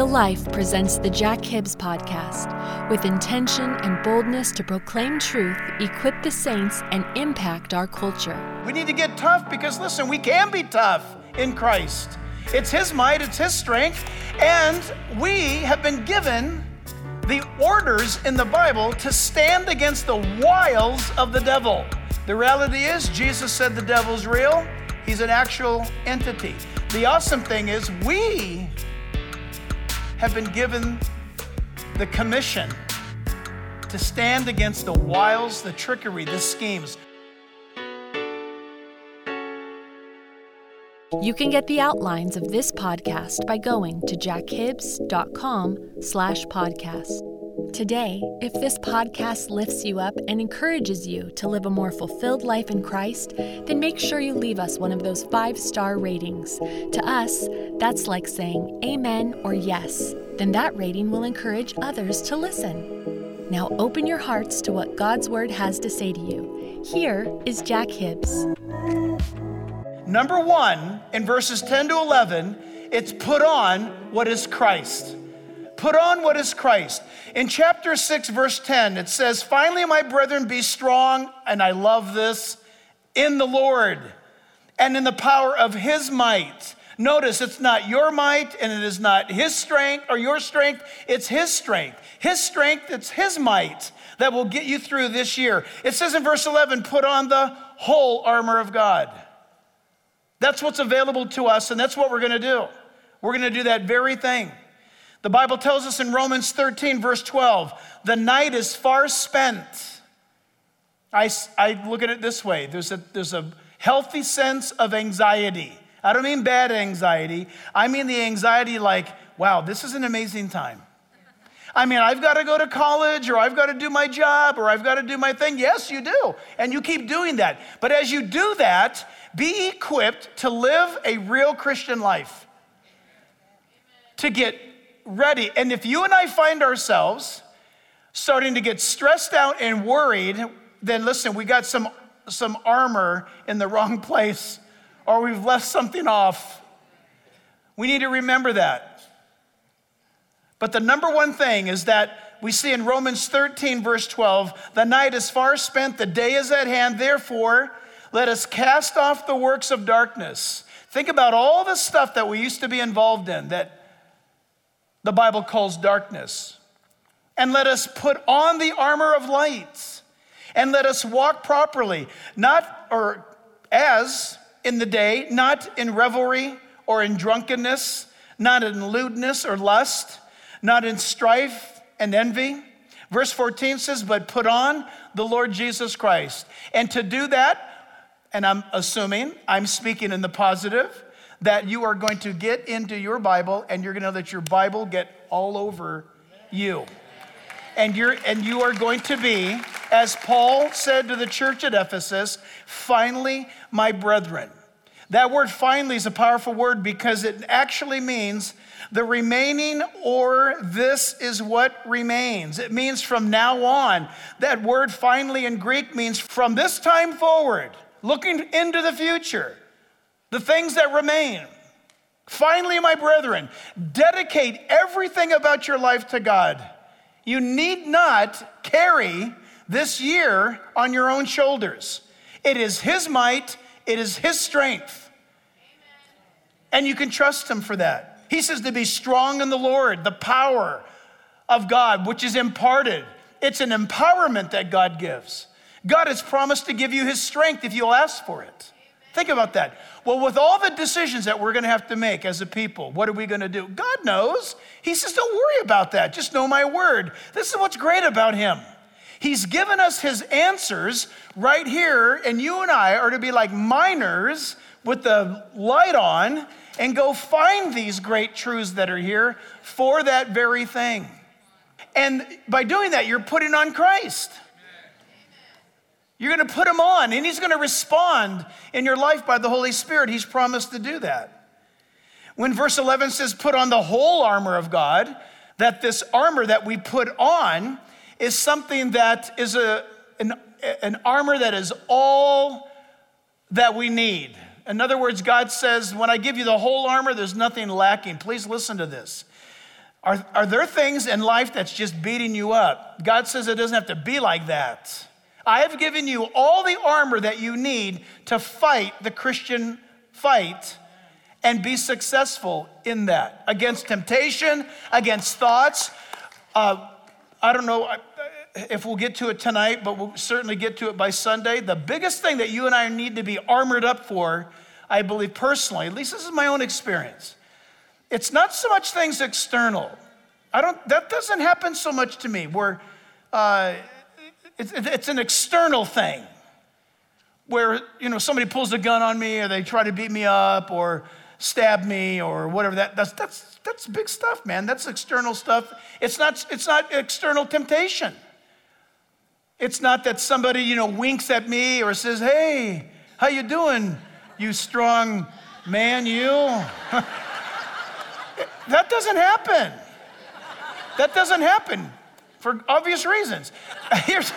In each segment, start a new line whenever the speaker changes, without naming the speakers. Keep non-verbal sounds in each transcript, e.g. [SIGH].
Real Life presents the Jack Hibbs podcast with intention and boldness to proclaim truth, equip the saints, and impact our culture.
We need to get tough because, listen, we can be tough in Christ. It's His might, it's His strength, and we have been given the orders in the Bible to stand against the wiles of the devil. The reality is, Jesus said the devil's real, he's an actual entity. The awesome thing is, we have been given the commission to stand against the wiles, the trickery, the schemes.
You can get the outlines of this podcast by going to jackhibbs.com slash podcast. Today, if this podcast lifts you up and encourages you to live a more fulfilled life in Christ, then make sure you leave us one of those five star ratings. To us, that's like saying amen or yes. Then that rating will encourage others to listen. Now open your hearts to what God's Word has to say to you. Here is Jack Hibbs.
Number one, in verses 10 to 11, it's put on what is Christ. Put on what is Christ. In chapter 6, verse 10, it says, Finally, my brethren, be strong, and I love this, in the Lord and in the power of his might. Notice it's not your might and it is not his strength or your strength, it's his strength. His strength, it's his might that will get you through this year. It says in verse 11, put on the whole armor of God. That's what's available to us, and that's what we're gonna do. We're gonna do that very thing. The Bible tells us in Romans 13, verse 12, the night is far spent. I, I look at it this way there's a, there's a healthy sense of anxiety. I don't mean bad anxiety, I mean the anxiety like, wow, this is an amazing time. I mean, I've got to go to college or I've got to do my job or I've got to do my thing. Yes, you do. And you keep doing that. But as you do that, be equipped to live a real Christian life, to get ready. And if you and I find ourselves starting to get stressed out and worried, then listen, we got some, some armor in the wrong [LAUGHS] place or we've left something off. We need to remember that. But the number one thing is that we see in Romans 13, verse 12, the night is far spent, the day is at hand. Therefore, let us cast off the works of darkness. Think about all the stuff that we used to be involved in that the Bible calls darkness. And let us put on the armor of light. And let us walk properly, not or as in the day, not in revelry or in drunkenness, not in lewdness or lust, not in strife and envy. Verse 14 says, But put on the Lord Jesus Christ. And to do that, and I'm assuming I'm speaking in the positive, that you are going to get into your Bible and you're going to let your Bible get all over you. And you're and you are going to be as Paul said to the church at Ephesus, finally my brethren. That word finally is a powerful word because it actually means the remaining or this is what remains. It means from now on. That word finally in Greek means from this time forward, looking into the future the things that remain. Finally, my brethren, dedicate everything about your life to God. You need not carry this year on your own shoulders. It is His might, it is His strength. And you can trust Him for that. He says to be strong in the Lord, the power of God, which is imparted. It's an empowerment that God gives. God has promised to give you His strength if you'll ask for it. Think about that. Well, with all the decisions that we're going to have to make as a people, what are we going to do? God knows. He says, Don't worry about that. Just know my word. This is what's great about Him. He's given us His answers right here, and you and I are to be like miners with the light on and go find these great truths that are here for that very thing. And by doing that, you're putting on Christ. You're going to put him on, and he's going to respond in your life by the Holy Spirit. He's promised to do that. When verse 11 says, put on the whole armor of God, that this armor that we put on is something that is a, an, an armor that is all that we need. In other words, God says, when I give you the whole armor, there's nothing lacking. Please listen to this. Are, are there things in life that's just beating you up? God says it doesn't have to be like that. I have given you all the armor that you need to fight the Christian fight and be successful in that against temptation, against thoughts. Uh, I don't know if we'll get to it tonight, but we'll certainly get to it by Sunday. The biggest thing that you and I need to be armored up for, I believe personally, at least this is my own experience, it's not so much things external. I don't, that doesn't happen so much to me where, uh, it's, it's an external thing where, you know, somebody pulls a gun on me or they try to beat me up or stab me or whatever. That, that's, that's, that's big stuff, man. That's external stuff. It's not, it's not external temptation. It's not that somebody, you know, winks at me or says, hey, how you doing, you strong man, you? [LAUGHS] that doesn't happen. That doesn't happen for obvious reasons. [LAUGHS] Here's,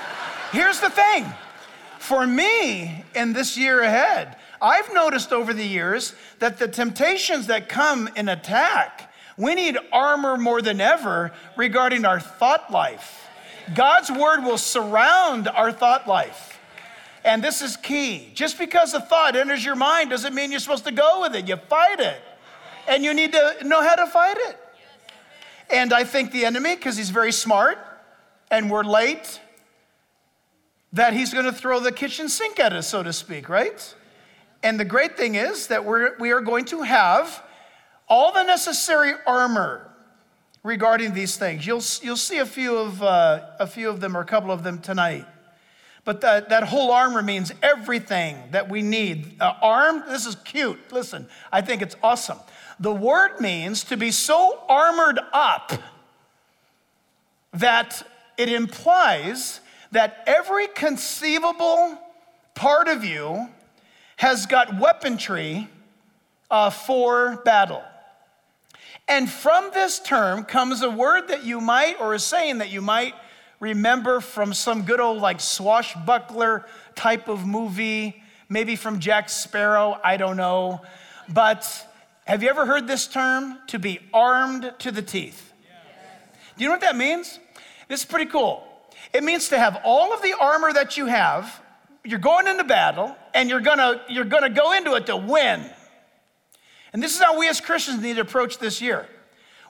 here's the thing for me in this year ahead, I've noticed over the years that the temptations that come in attack, we need armor more than ever regarding our thought life. God's word will surround our thought life. And this is key. Just because a thought enters your mind doesn't mean you're supposed to go with it. You fight it. And you need to know how to fight it. And I think the enemy, because he's very smart, and we're late, that he's going to throw the kitchen sink at us, so to speak, right? And the great thing is that we're, we are going to have all the necessary armor regarding these things. You'll, you'll see a few, of, uh, a few of them or a couple of them tonight. But that, that whole armor means everything that we need. Uh, armed, this is cute. Listen, I think it's awesome. The word means to be so armored up that it implies that every conceivable part of you has got weaponry uh, for battle. And from this term comes a word that you might, or a saying that you might remember from some good old like swashbuckler type of movie, maybe from Jack Sparrow, I don't know. But have you ever heard this term? To be armed to the teeth. Do you know what that means? This is pretty cool. It means to have all of the armor that you have. You're going into battle and you're gonna, you're gonna go into it to win. And this is how we as Christians need to approach this year.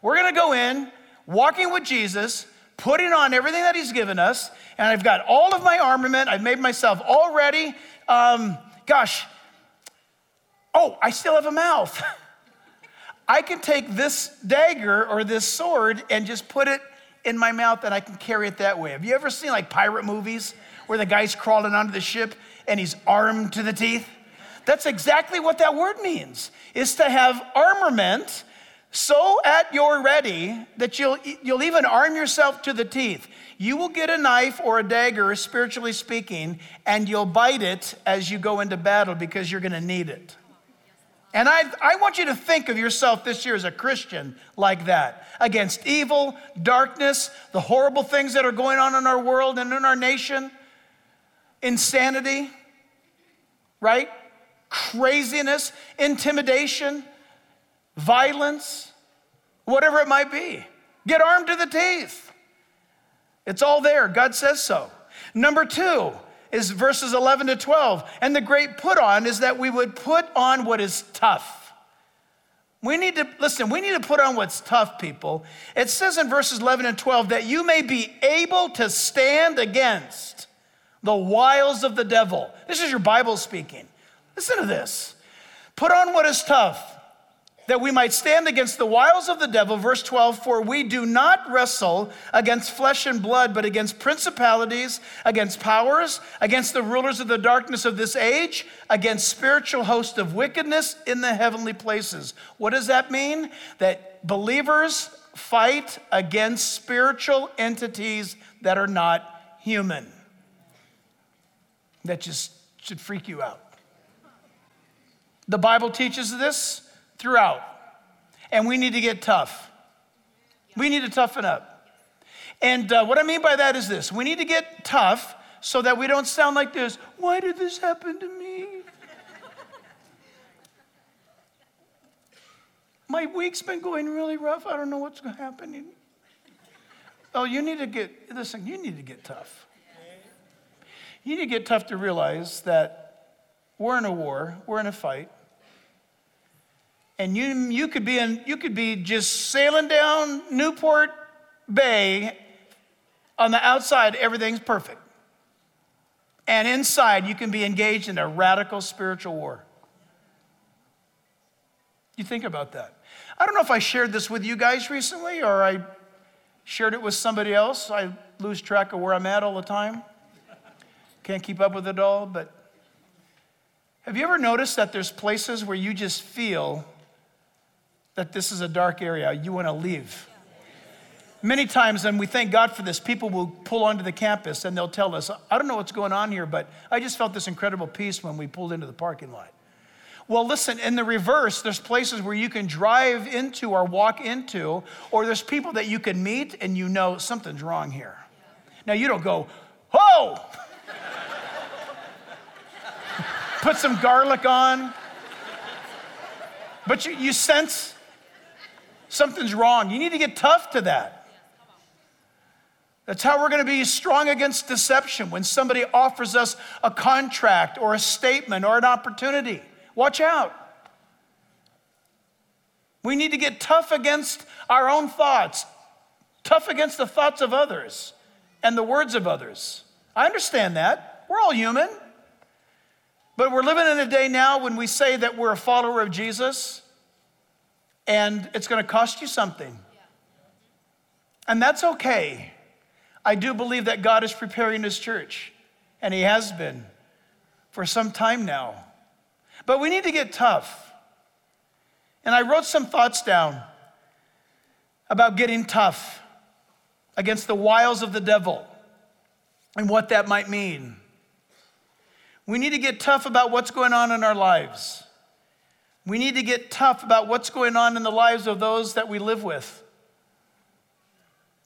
We're gonna go in, walking with Jesus, putting on everything that He's given us, and I've got all of my armament. I've made myself all ready. Um, gosh, oh, I still have a mouth. [LAUGHS] I can take this dagger or this sword and just put it in my mouth and I can carry it that way. Have you ever seen like pirate movies where the guy's crawling onto the ship and he's armed to the teeth? That's exactly what that word means, is to have armament so at your ready that you'll, you'll even arm yourself to the teeth. You will get a knife or a dagger, spiritually speaking, and you'll bite it as you go into battle because you're going to need it. And I, I want you to think of yourself this year as a Christian like that against evil, darkness, the horrible things that are going on in our world and in our nation, insanity, right? Craziness, intimidation, violence, whatever it might be. Get armed to the teeth. It's all there. God says so. Number two, is verses 11 to 12. And the great put on is that we would put on what is tough. We need to, listen, we need to put on what's tough, people. It says in verses 11 and 12 that you may be able to stand against the wiles of the devil. This is your Bible speaking. Listen to this. Put on what is tough that we might stand against the wiles of the devil. Verse 12, for we do not wrestle against flesh and blood, but against principalities, against powers, against the rulers of the darkness of this age, against spiritual hosts of wickedness in the heavenly places. What does that mean? That believers fight against spiritual entities that are not human. That just should freak you out. The Bible teaches this throughout. And we need to get tough. We need to toughen up. And uh, what I mean by that is this we need to get tough so that we don't sound like this Why did this happen to me? My week's been going really rough. I don't know what's happening. Oh, you need to get, listen, you need to get tough. You need to get tough to realize that we're in a war, we're in a fight and you, you, could be in, you could be just sailing down Newport Bay. On the outside, everything's perfect. And inside, you can be engaged in a radical spiritual war. You think about that. I don't know if I shared this with you guys recently or I shared it with somebody else. I lose track of where I'm at all the time. Can't keep up with it all, but have you ever noticed that there's places where you just feel that this is a dark area, you want to leave. Many times, and we thank God for this, people will pull onto the campus and they'll tell us, I don't know what's going on here, but I just felt this incredible peace when we pulled into the parking lot. Well, listen, in the reverse, there's places where you can drive into or walk into, or there's people that you can meet and you know something's wrong here. Now, you don't go, whoa! [LAUGHS] Put some garlic on. But you, you sense Something's wrong. You need to get tough to that. That's how we're going to be strong against deception when somebody offers us a contract or a statement or an opportunity. Watch out. We need to get tough against our own thoughts, tough against the thoughts of others and the words of others. I understand that. We're all human. But we're living in a day now when we say that we're a follower of Jesus and it's going to cost you something. And that's okay. I do believe that God is preparing His church, and He has been for some time now. But we need to get tough. And I wrote some thoughts down about getting tough against the wiles of the devil and what that might mean. We need to get tough about what's going on in our lives. We need to get tough about what's going on in the lives of those that we live with.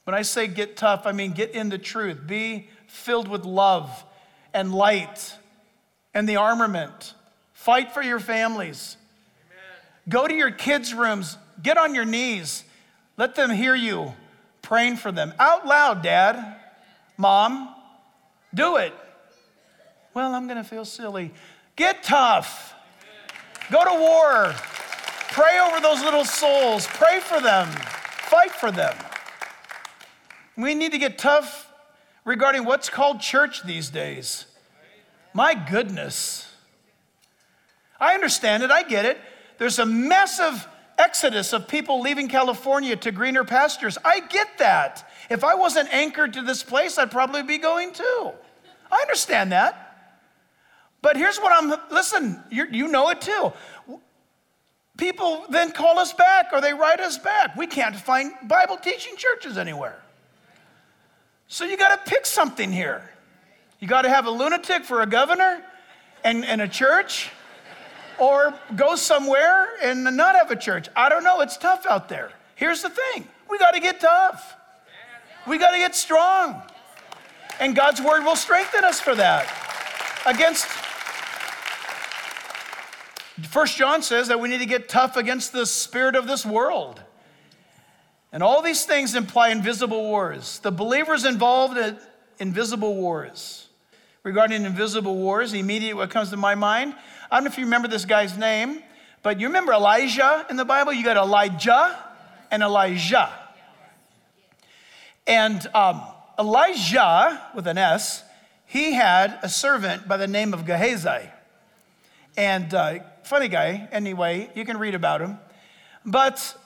When I say get tough, I mean get in the truth. Be filled with love and light and the armament. Fight for your families. Amen. Go to your kids' rooms. Get on your knees. Let them hear you praying for them. Out loud, Dad, Mom. Do it. Well, I'm going to feel silly. Get tough. Go to war. Pray over those little souls. Pray for them. Fight for them. We need to get tough regarding what's called church these days. My goodness. I understand it. I get it. There's a massive exodus of people leaving California to greener pastures. I get that. If I wasn't anchored to this place, I'd probably be going too. I understand that. But here's what I'm, listen, you know it too. People then call us back or they write us back. We can't find Bible teaching churches anywhere. So you got to pick something here. You got to have a lunatic for a governor and, and a church, or go somewhere and not have a church. I don't know. It's tough out there. Here's the thing we got to get tough, we got to get strong. And God's word will strengthen us for that against First John says that we need to get tough against the spirit of this world. And all these things imply invisible wars. The believers involved in invisible wars. regarding invisible wars. Immediately, what comes to my mind, I don't know if you remember this guy's name, but you remember Elijah in the Bible? You got Elijah and Elisha. And um, Elisha, with an S, he had a servant by the name of Gehazi. And uh, funny guy, anyway, you can read about him. But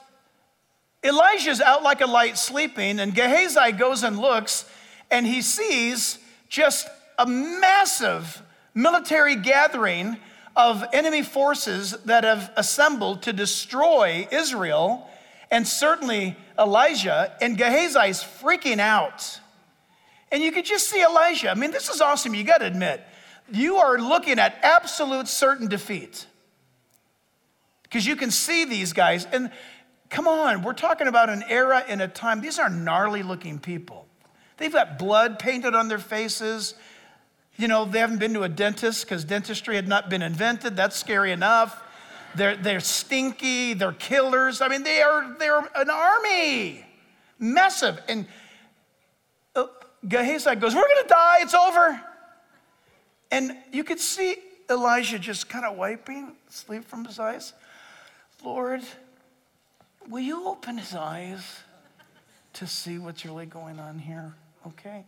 Elijah's out like a light sleeping, and Gehazi goes and looks, and he sees just a massive military gathering of enemy forces that have assembled to destroy Israel, and certainly Elijah, and Gehazi's freaking out. And you could just see Elijah. I mean, this is awesome, you gotta admit. You are looking at absolute certain defeat. Because you can see these guys, and come on, we're talking about an era and a time. These are gnarly looking people. They've got blood painted on their faces. You know, they haven't been to a dentist because dentistry had not been invented. That's scary enough. They're, they're stinky, they're killers. I mean, they are, they're an army, massive. And uh, Gehazi goes, We're gonna die, it's over. And you could see Elijah just kind of wiping sleep from his eyes. Lord, will you open his eyes to see what's really going on here? Okay.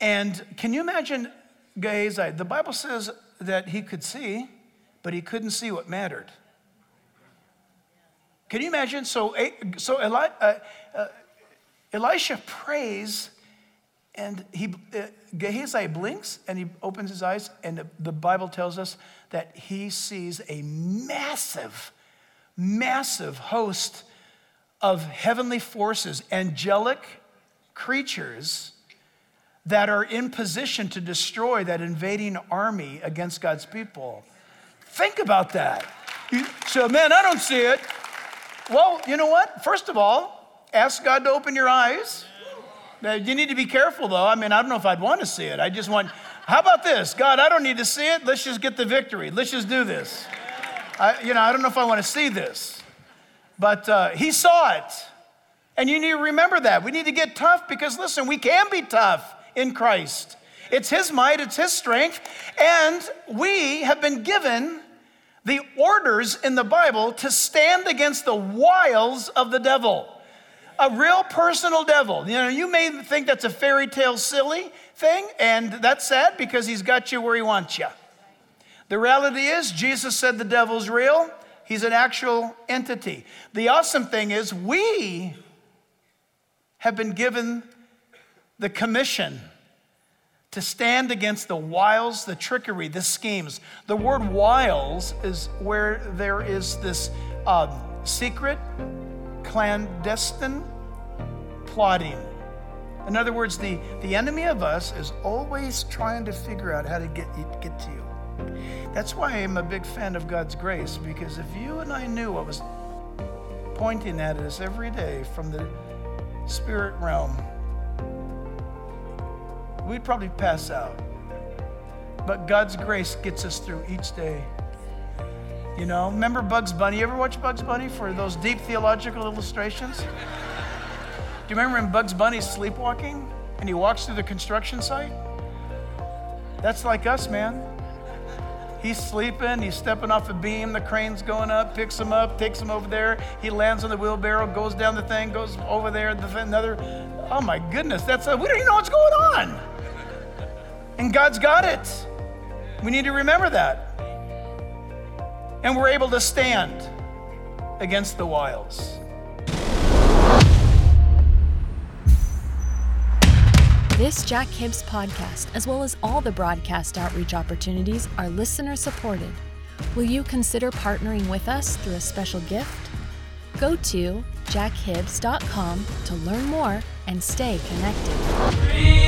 And can you imagine Gehazi? The Bible says that he could see, but he couldn't see what mattered. Can you imagine? So, so Eli, uh, uh, Elisha prays, and he, uh, Gehazi blinks and he opens his eyes, and the, the Bible tells us that he sees a massive, massive host of heavenly forces, angelic creatures that are in position to destroy that invading army against God's people. Think about that. So, man, I don't see it. Well, you know what? First of all, ask God to open your eyes. You need to be careful, though. I mean, I don't know if I'd want to see it. I just want, how about this? God, I don't need to see it. Let's just get the victory. Let's just do this. I, you know, I don't know if I want to see this. But uh, he saw it. And you need to remember that. We need to get tough because, listen, we can be tough in Christ. It's His might, it's His strength, and we have been given the orders in the Bible to stand against the wiles of the devil. A real personal devil. You know, you may think that's a fairy tale silly thing, and that's sad because he's got you where he wants you. The reality is, Jesus said the devil's real, he's an actual entity. The awesome thing is, we have been given the commission to stand against the wiles, the trickery, the schemes. The word wiles is where there is this uh, secret, clandestine plotting. In other words, the, the enemy of us is always trying to figure out how to get, get to you. That's why I'm a big fan of God's grace, because if you and I knew what was pointing at us every day from the spirit realm, we'd probably pass out. But God's grace gets us through each day. You know, remember Bugs Bunny? You ever watch Bugs Bunny for those deep theological illustrations? Do you remember when Bugs Bunny's sleepwalking and he walks through the construction site? That's like us, man. He's sleeping, he's stepping off a beam, the crane's going up, picks him up, takes him over there. He lands on the wheelbarrow, goes down the thing, goes over there, the another. Oh my goodness, that's a, we don't even know what's going on. And God's got it. We need to remember that. And we're able to stand against the wiles.
This Jack Hibbs podcast, as well as all the broadcast outreach opportunities, are listener supported. Will you consider partnering with us through a special gift? Go to jackhibbs.com to learn more and stay connected.